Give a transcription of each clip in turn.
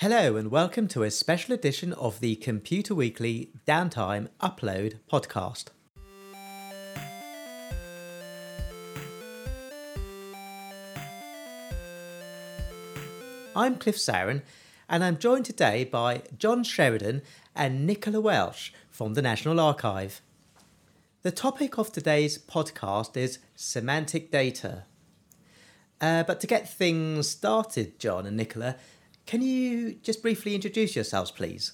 Hello, and welcome to a special edition of the Computer Weekly Downtime Upload podcast. I'm Cliff Saran, and I'm joined today by John Sheridan and Nicola Welsh from the National Archive. The topic of today's podcast is semantic data. Uh, but to get things started, John and Nicola, can you just briefly introduce yourselves, please?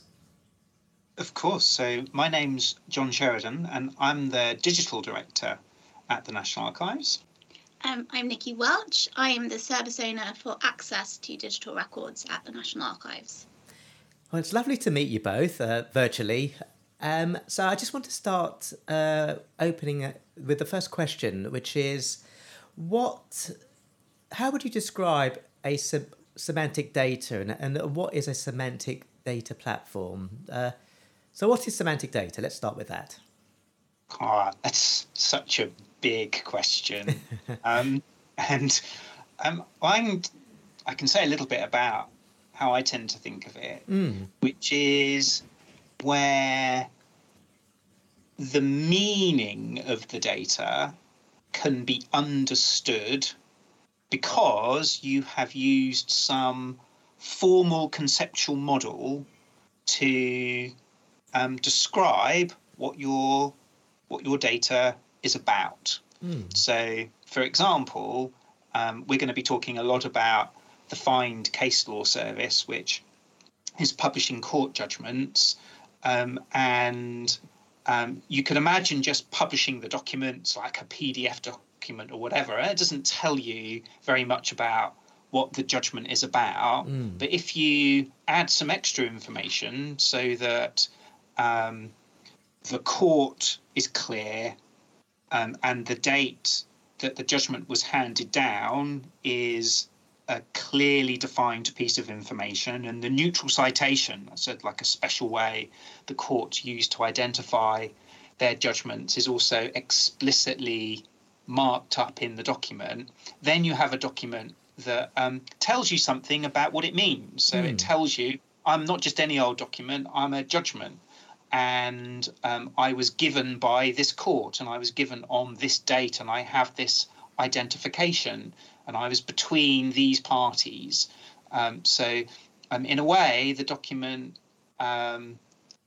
Of course. So, my name's John Sheridan, and I'm the digital director at the National Archives. Um, I'm Nikki Welch. I am the service owner for access to digital records at the National Archives. Well, it's lovely to meet you both uh, virtually. Um, so, I just want to start uh, opening with the first question, which is what, how would you describe a sub- semantic data and, and what is a semantic data platform? Uh, so, what is semantic data? Let's start with that. Oh, that's such a big question. um, and um, I'm, I can say a little bit about how I tend to think of it, mm. which is where the meaning of the data can be understood because you have used some formal conceptual model to um, describe what your what your data is about. Mm. So, for example, um, we're going to be talking a lot about the FIND Case Law Service, which is publishing court judgments, um, and um, you can imagine just publishing the documents like a PDF document or whatever. It doesn't tell you very much about what the judgment is about. Mm. But if you add some extra information so that um, the court is clear um, and the date that the judgment was handed down is a clearly defined piece of information, and the neutral citation, so like a special way the court used to identify their judgments, is also explicitly marked up in the document. Then you have a document that um, tells you something about what it means. So mm. it tells you, I'm not just any old document, I'm a judgment and um, I was given by this court, and I was given on this date, and I have this identification, and I was between these parties. Um, so, um, in a way, the document um,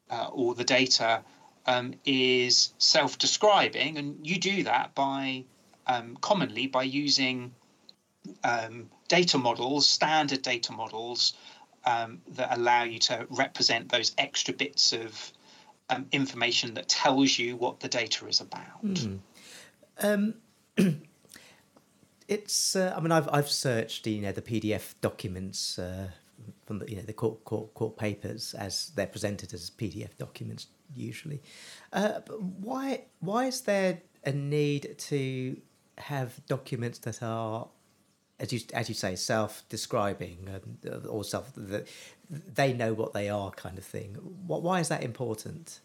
uh, or the data um, is self-describing, and you do that by um, commonly by using data models, standard data models. that allow you to represent those extra bits of um, information that tells you what the data is about. Mm. Um, it's. Uh, I mean, I've I've searched you know the PDF documents uh, from the you know the court court court papers as they're presented as PDF documents usually. Uh, but why why is there a need to have documents that are as you as you say, self-describing and, or self that they know what they are, kind of thing. What, why is that important?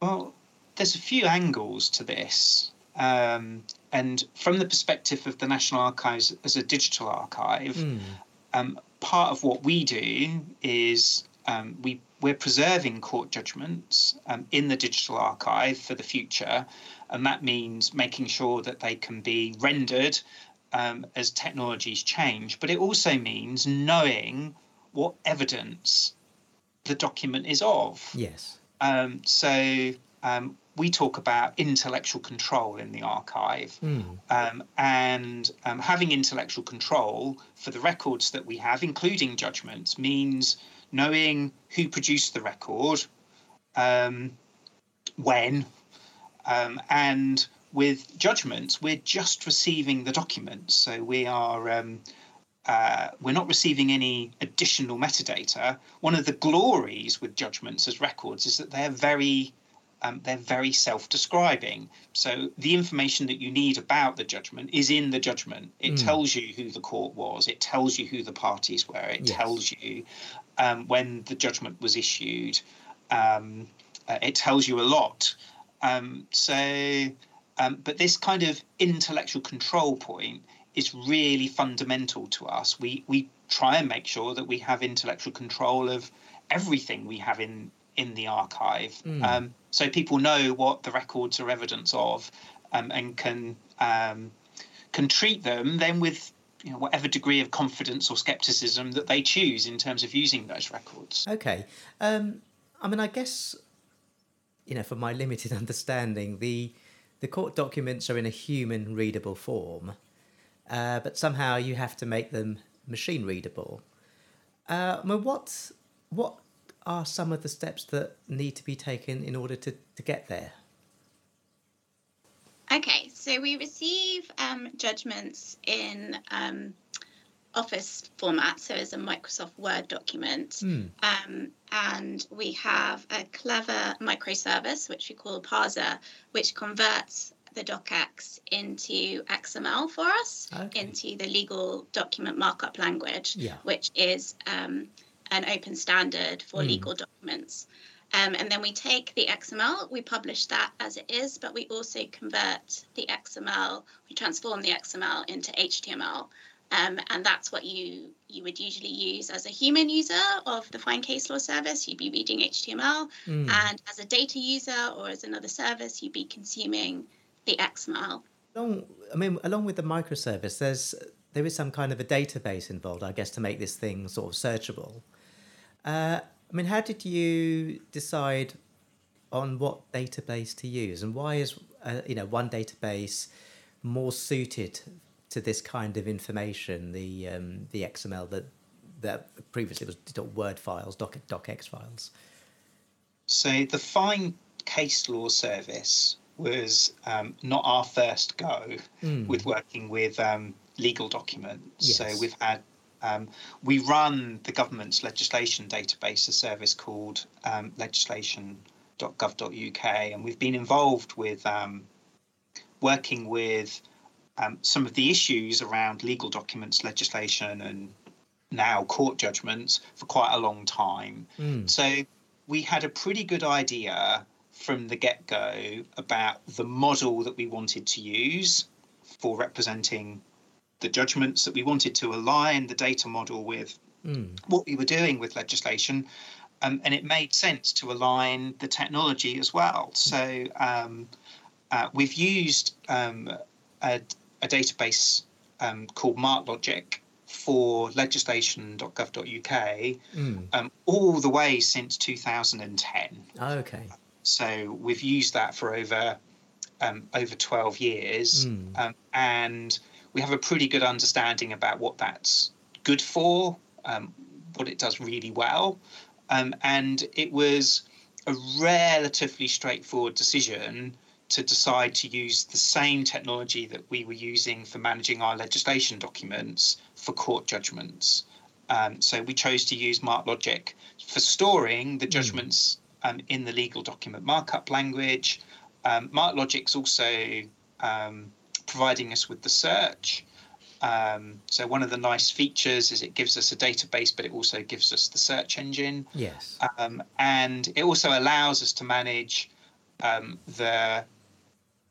Well, there's a few angles to this, um, and from the perspective of the National Archives as a digital archive, mm. Um, part of what we do is um, we we're preserving court judgments um, in the digital archive for the future, and that means making sure that they can be rendered um, as technologies change, but it also means knowing what evidence the document is of. Yes. Um, so um, we talk about intellectual control in the archive, mm. and um, having intellectual control for the records that we have, including judgments, means knowing who produced the record, um, when, um, and with judgments, we're just receiving the documents. So we are um, uh, we're not receiving any additional metadata. One of the glories with judgments as records is that they're very um, they're very self-describing. So the information that you need about the judgment is in the judgment. It mm. tells you who the court was. It tells you who the parties were. It yes. tells you um, when the judgment was issued. Um, uh, it tells you a lot. Um, so um, but this kind of intellectual control point is really fundamental to us. We we try and make sure that we have intellectual control of everything we have in in the archive, mm. um, so people know what the records are evidence of, um, and can um, can treat them then with you know, whatever degree of confidence or skepticism that they choose in terms of using those records. Okay, um, I mean, I guess you know, from my limited understanding, the the court documents are in a human readable form, uh, but somehow you have to make them machine readable. Uh, I mean, what what are some of the steps that need to be taken in order to, to get there? Okay, so we receive um, judgments in um, Office format, so as a Microsoft Word document. Mm. Um, and we have a clever microservice, which we call Parser, which converts the docx into XML for us, okay. into the legal document markup language, yeah. which is um, an open standard for mm. legal documents. Um, and then we take the XML, we publish that as it is, but we also convert the XML, we transform the XML into HTML. Um, and that's what you you would usually use as a human user of the Find Case Law service. You'd be reading HTML, mm. and as a data user or as another service, you'd be consuming the XML. Along, I mean, along with the microservice, there's there is some kind of a database involved, I guess, to make this thing sort of searchable. Uh, I mean, how did you decide on what database to use, and why is uh, you know one database more suited to this kind of information? The um, the XML that that previously was Word files, doc docx files. So the find case law service was um, not our first go mm. with working with um, legal documents. Yes. So we've had um, we run the government's legislation database, a service called um, legislation.gov.uk, and we've been involved with um, working with um, some of the issues around legal documents, legislation, and now court judgments for quite a long time. Mm. So we had a pretty good idea from the get go about the model that we wanted to use for representing the judgments that we wanted to align the data model with mm. what we were doing with legislation. Um, and it made sense to align the technology as well. So um, uh, we've used um, a, a, database um, called MarkLogic for legislation.gov.uk mm. all the way since 2010. Oh, okay. So we've used that for over um, over 12 years, mm. and we have a pretty good understanding about what that's good for, um, what it does really well. Um, and it was a relatively straightforward decision to decide to use the same technology that we were using for managing our legislation documents for court judgments. Um, so we chose to use MarkLogic for storing the hmm. judgments um, in the legal document markup language. Um, MarkLogic's also um, providing us with the search. Um, so one of the nice features is it gives us a database, but it also gives us the search engine. Yes. Um, and it also allows us to manage um, the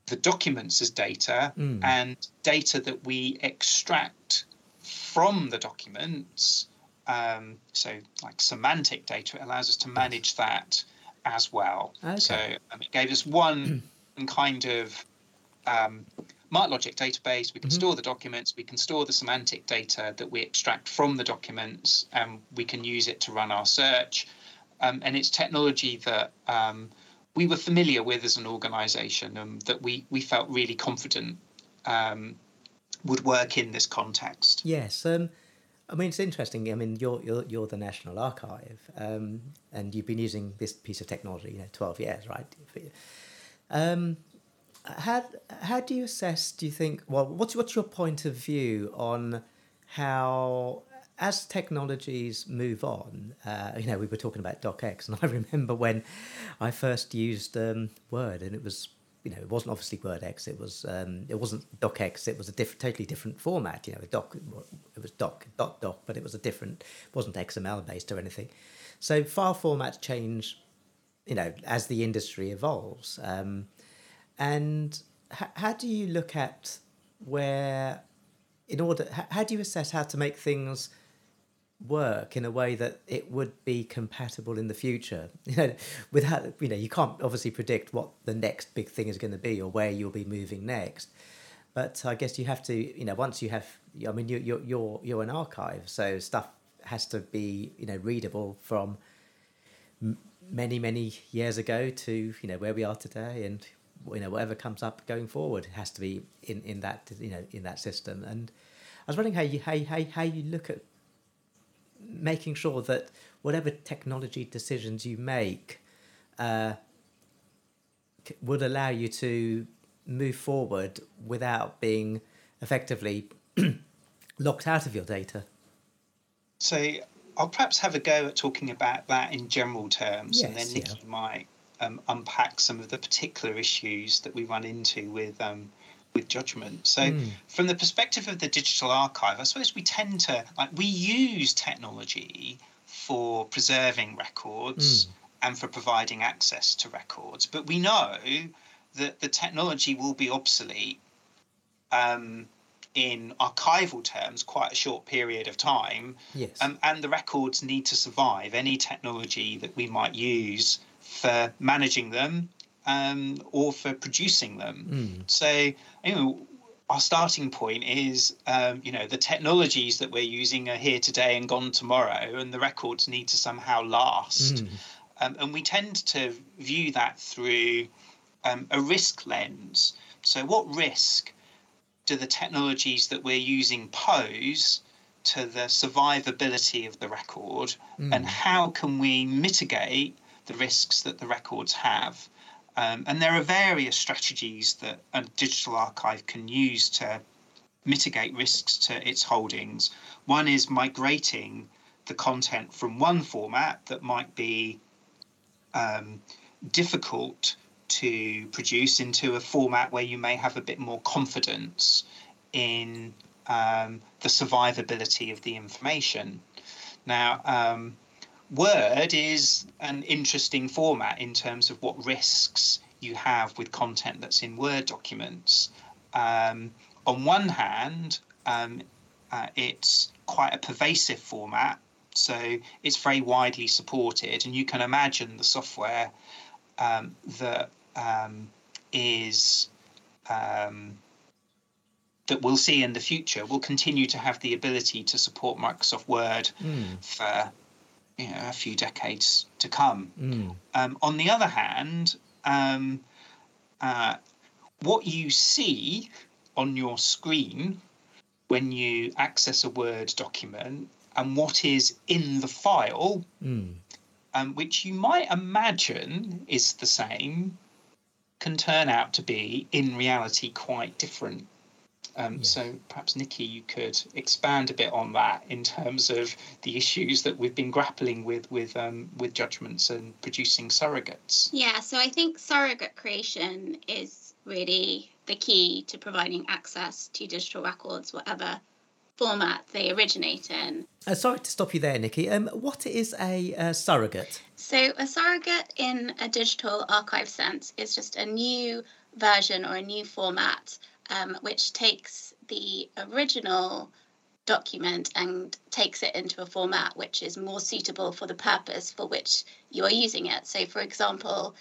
the documents as data mm. and data that we extract from the documents. Um, so like semantic data, it allows us to manage that as well. Okay. So um, it gave us one kind of um, MarkLogic database. We can mm-hmm. store the documents. We can store the semantic data that we extract from the documents, and we can use it to run our search. Um, and it's technology that um, we were familiar with as an organisation, and that we we felt really confident um, would work in this context. Yes. Um, I mean, it's interesting. I mean, you're you're, you're the National Archive, um, and you've been using this piece of technology, you know, twelve years, right? Um, how how do you assess? Do you think? Well, what's what's your point of view on how as technologies move on, uh, you know, we were talking about DocX, and I remember when I first used um, Word, and it was, you know, it wasn't obviously WordX. It was, um, it wasn't DocX. It was a different, totally different format. You know, Doc, it was Doc, Dot Doc, but it was a different, it wasn't XML based or anything. So file formats change, you know, as the industry evolves. Um, and h- how do you look at where, in order, h- how do you assess how to make things work in a way that it would be compatible in the future? You know without you know you can't obviously predict what the next big thing is going to be or where you'll be moving next. But i guess you have to you know once you have i mean you, you're you're you're an archive so stuff has to be you know readable from many many years ago to you know where we are today and you know whatever comes up going forward has to be in in that you know in that system and i was wondering how you how, how, how you look at making sure that whatever technology decisions you make uh, would allow you to move forward without being effectively locked out of your data. So I'll perhaps have a go at talking about that in general terms, yes, and then Nikki yeah. might um, unpack some of the particular issues that we run into with um, with judgment. So, mm. from the perspective of the digital archive, I suppose we tend to like we use technology for preserving records mm. and for providing access to records, but we know that the technology will be obsolete um, in archival terms quite a short period of time. Yes. Um, and the records need to survive any technology that we might use for managing them um, or for producing them. Mm. So, you know, our starting point is, um, you know, the technologies that we're using are here today and gone tomorrow, and the records need to somehow last. Mm. Um, and we tend to view that through um, a risk lens. So, what risk do the technologies that we're using pose to the survivability of the record, Mm. and how can we mitigate the risks that the records have? Um, and there are various strategies that a digital archive can use to mitigate risks to its holdings. One is migrating the content from one format that might be um, difficult to produce into a format where you may have a bit more confidence in um, the survivability of the information. Now, um, Word is an interesting format in terms of what risks you have with content that's in Word documents. Um, on one hand, um, uh, it's quite a pervasive format, so it's very widely supported, and you can imagine the software um, that um, is um, that we'll see in the future will continue to have the ability to support Microsoft Word Mm. for you know, a few decades to come. Mm. Um, on the other hand, um, uh, what you see on your screen when you access a Word document and what is in the file, Mm. um, which you might imagine is the same, can turn out to be in reality quite different. Um, Yes. So perhaps Nikki, you could expand a bit on that in terms of the issues that we've been grappling with with um, with judgments and producing surrogates. Yeah, so I think surrogate creation is really the key to providing access to digital records, whatever format they originate in. Uh, sorry to stop you there, Nikki. Um, what is a uh, surrogate? So, a surrogate in a digital archive sense is just a new version or a new format um, which takes the original document and takes it into a format which is more suitable for the purpose for which you are using it. So, for example,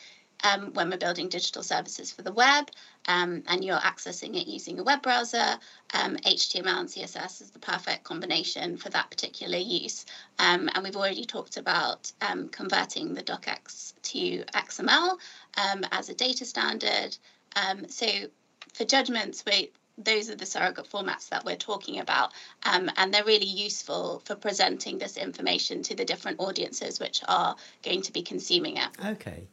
um, when we're building digital services for the web um, and you're accessing it using a web browser, um, HTML and CSS is the perfect combination for that particular use. Um, and we've already talked about um, converting the docx to XML um, as a data standard. So for judgments, we, those are the surrogate formats that we're talking about. Um, and they're really useful for presenting this information to the different audiences which are going to be consuming it. Okay.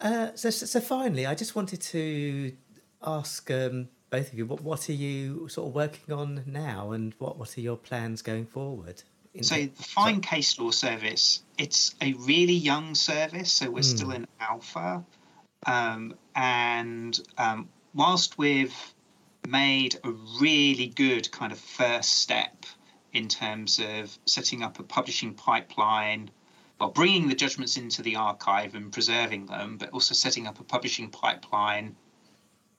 Uh, so, so, so finally, I just wanted to ask um, both of you, what, what are you sort of working on now and what, what are your plans going forward? In So the- the Find Case Law Service, it's a really young service, so we're still in alpha. Um, and um, whilst we've made a really good kind of first step in terms of setting up a publishing pipeline, well, bringing the judgments into the archive and preserving them, but also setting up a publishing pipeline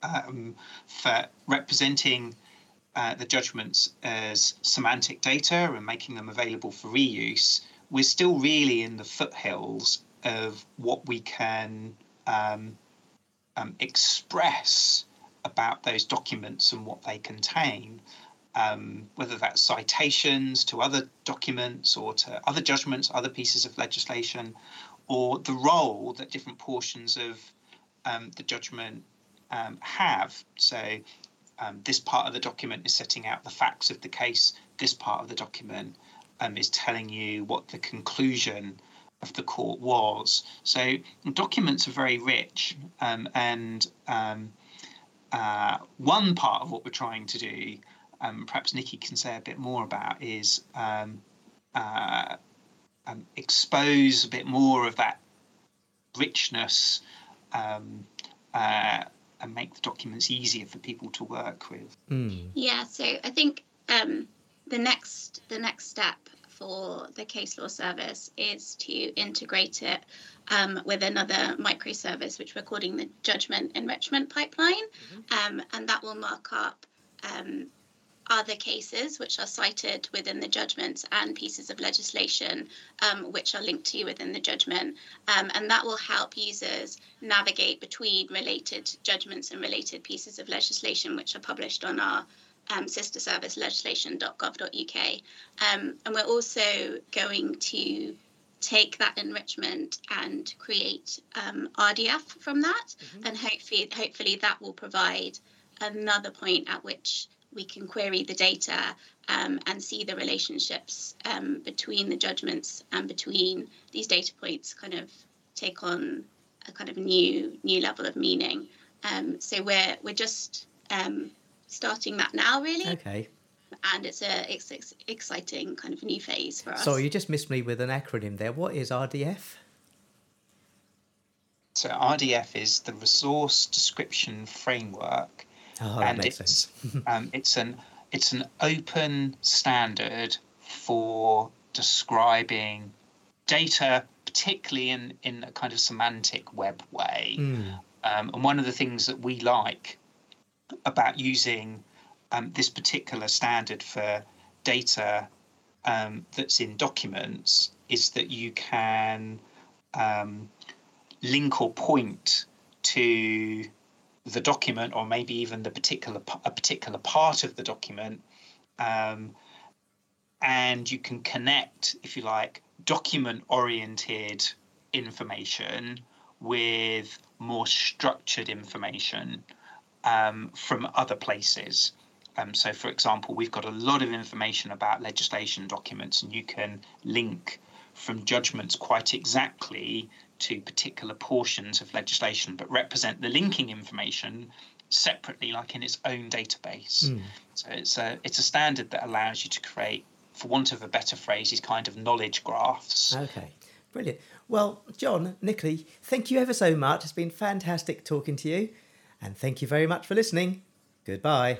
um, for representing uh, the judgments as semantic data and making them available for reuse, we're still really in the foothills of what we can um, um, express about those documents and what they contain, um, whether that's citations to other documents or to other judgments, other pieces of legislation, or the role that different portions of um, the judgment um, have. So, um, this part of the document is setting out the facts of the case, this part of the document um, is telling you what the conclusion of the court was. So, documents are very rich, um, and um, uh, one part of what we're trying to do, um, perhaps Nikki can say a bit more about, is um, uh, um, expose a bit more of that richness um, uh, and make the documents easier for people to work with. Mm. Yeah, so I think um, the next the next step for the case law service is to integrate it um, with another microservice, which we're calling the judgment enrichment pipeline, mm-hmm. um, and that will mark up um, other cases which are cited within the judgments and pieces of legislation um, which are linked to within the judgment. Um, and that will help users navigate between related judgments and related pieces of legislation which are published on our um, sister service legislation.gov.uk. Um, and we're also going to take that enrichment and create um, RDF from that. Mm-hmm. And hopefully, hopefully that will provide another point at which we can query the data um, and see the relationships um, between the judgments and between these data points kind of take on a kind of new new level of meaning. Um, so we're we're just um, starting that now, really. Okay. And it's a it's, it's exciting kind of new phase for us. So you just missed me with an acronym there. What is RDF? So RDF is the Resource Description Framework Oh, that and makes it's, sense. um, it's an it's an open standard for describing data, particularly in in a kind of semantic web way. Mm. Um, and one of the things that we like about using um, this particular standard for data um, that's in documents is that you can um, link or point to the document or maybe even the particular a particular part of the document um, and you can connect if you like document oriented information with more structured information um, from other places um, so for example we've got a lot of information about legislation documents and you can link from judgments quite exactly to particular portions of legislation, but represent the linking information separately, like in its own database. Mm. So it's a it's a standard that allows you to create, for want of a better phrase, these kind of knowledge graphs. Okay, brilliant. Well, John, Nicola, thank you ever so much. It's been fantastic talking to you, and thank you very much for listening. Goodbye.